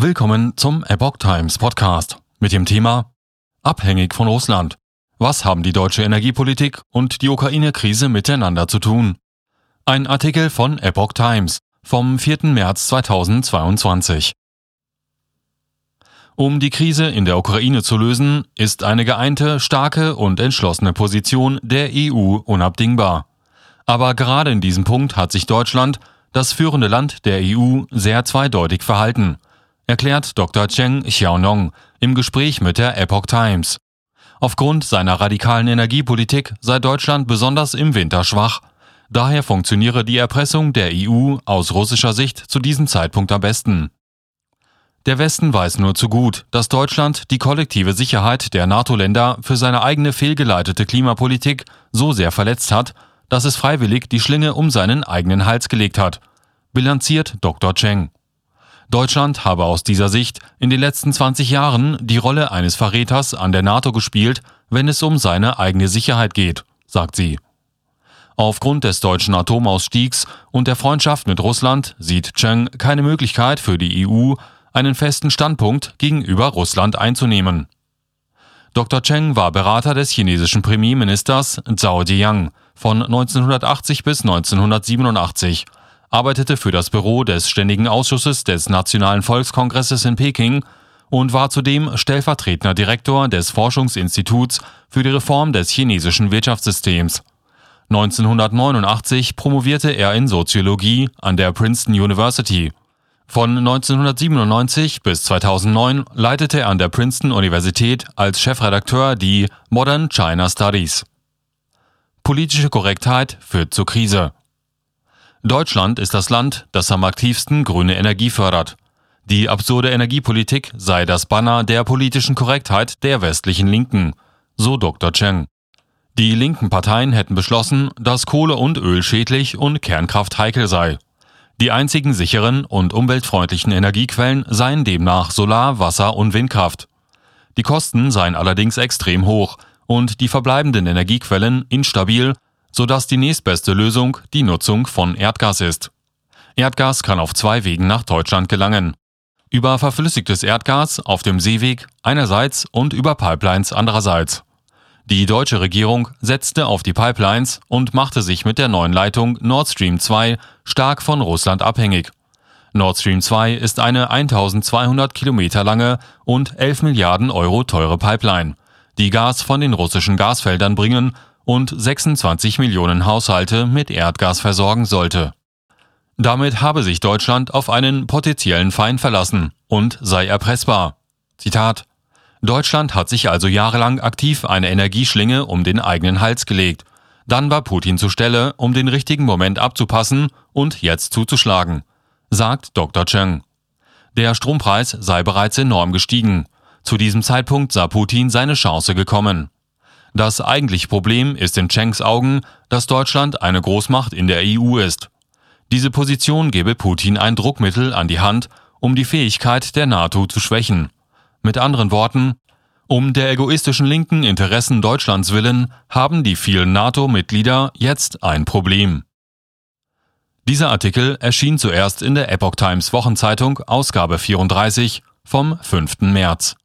Willkommen zum Epoch Times Podcast mit dem Thema Abhängig von Russland. Was haben die deutsche Energiepolitik und die Ukraine-Krise miteinander zu tun? Ein Artikel von Epoch Times vom 4. März 2022. Um die Krise in der Ukraine zu lösen, ist eine geeinte, starke und entschlossene Position der EU unabdingbar. Aber gerade in diesem Punkt hat sich Deutschland, das führende Land der EU, sehr zweideutig verhalten – erklärt Dr. Cheng Xiaonong im Gespräch mit der Epoch Times. Aufgrund seiner radikalen Energiepolitik sei Deutschland besonders im Winter schwach. Daher funktioniere die Erpressung der EU aus russischer Sicht zu diesem Zeitpunkt am besten. Der Westen weiß nur zu gut, dass Deutschland die kollektive Sicherheit der NATO-Länder für seine eigene fehlgeleitete Klimapolitik so sehr verletzt hat, dass es freiwillig die Schlinge um seinen eigenen Hals gelegt hat, bilanziert Dr. Cheng. Deutschland habe aus dieser Sicht in den letzten 20 Jahren die Rolle eines Verräters an der NATO gespielt, wenn es um seine eigene Sicherheit geht, sagt sie. Aufgrund des deutschen Atomausstiegs und der Freundschaft mit Russland sieht Cheng keine Möglichkeit für die EU, einen festen Standpunkt gegenüber Russland einzunehmen. Dr. Cheng war Berater des chinesischen Premierministers Zhao Ziyang von 1980 bis 1987 arbeitete für das Büro des Ständigen Ausschusses des Nationalen Volkskongresses in Peking und war zudem stellvertretender Direktor des Forschungsinstituts für die Reform des chinesischen Wirtschaftssystems. 1989 promovierte er in Soziologie an der Princeton University. Von 1997 bis 2009 leitete er an der Princeton Universität als Chefredakteur die Modern China Studies. Politische Korrektheit führt zur Krise. Deutschland ist das Land, das am aktivsten grüne Energie fördert. Die absurde Energiepolitik sei das Banner der politischen Korrektheit der westlichen Linken, so Dr. Cheng. Die linken Parteien hätten beschlossen, dass Kohle und Öl schädlich und Kernkraft heikel sei. Die einzigen sicheren und umweltfreundlichen Energiequellen seien demnach Solar-, Wasser- und Windkraft. Die Kosten seien allerdings extrem hoch und die verbleibenden Energiequellen instabil sodass die nächstbeste Lösung die Nutzung von Erdgas ist. Erdgas kann auf zwei Wegen nach Deutschland gelangen. Über verflüssigtes Erdgas auf dem Seeweg einerseits und über Pipelines andererseits. Die deutsche Regierung setzte auf die Pipelines und machte sich mit der neuen Leitung Nord Stream 2 stark von Russland abhängig. Nord Stream 2 ist eine 1200 Kilometer lange und 11 Milliarden Euro teure Pipeline, die Gas von den russischen Gasfeldern bringen und 26 Millionen Haushalte mit Erdgas versorgen sollte. Damit habe sich Deutschland auf einen potenziellen Feind verlassen und sei erpressbar. Zitat Deutschland hat sich also jahrelang aktiv eine Energieschlinge um den eigenen Hals gelegt. Dann war Putin zur Stelle, um den richtigen Moment abzupassen und jetzt zuzuschlagen, sagt Dr. Cheng. Der Strompreis sei bereits enorm gestiegen. Zu diesem Zeitpunkt sah Putin seine Chance gekommen. Das eigentliche Problem ist in Chengs Augen, dass Deutschland eine Großmacht in der EU ist. Diese Position gebe Putin ein Druckmittel an die Hand, um die Fähigkeit der NATO zu schwächen. Mit anderen Worten, um der egoistischen linken Interessen Deutschlands willen haben die vielen NATO-Mitglieder jetzt ein Problem. Dieser Artikel erschien zuerst in der Epoch Times Wochenzeitung Ausgabe 34 vom 5. März.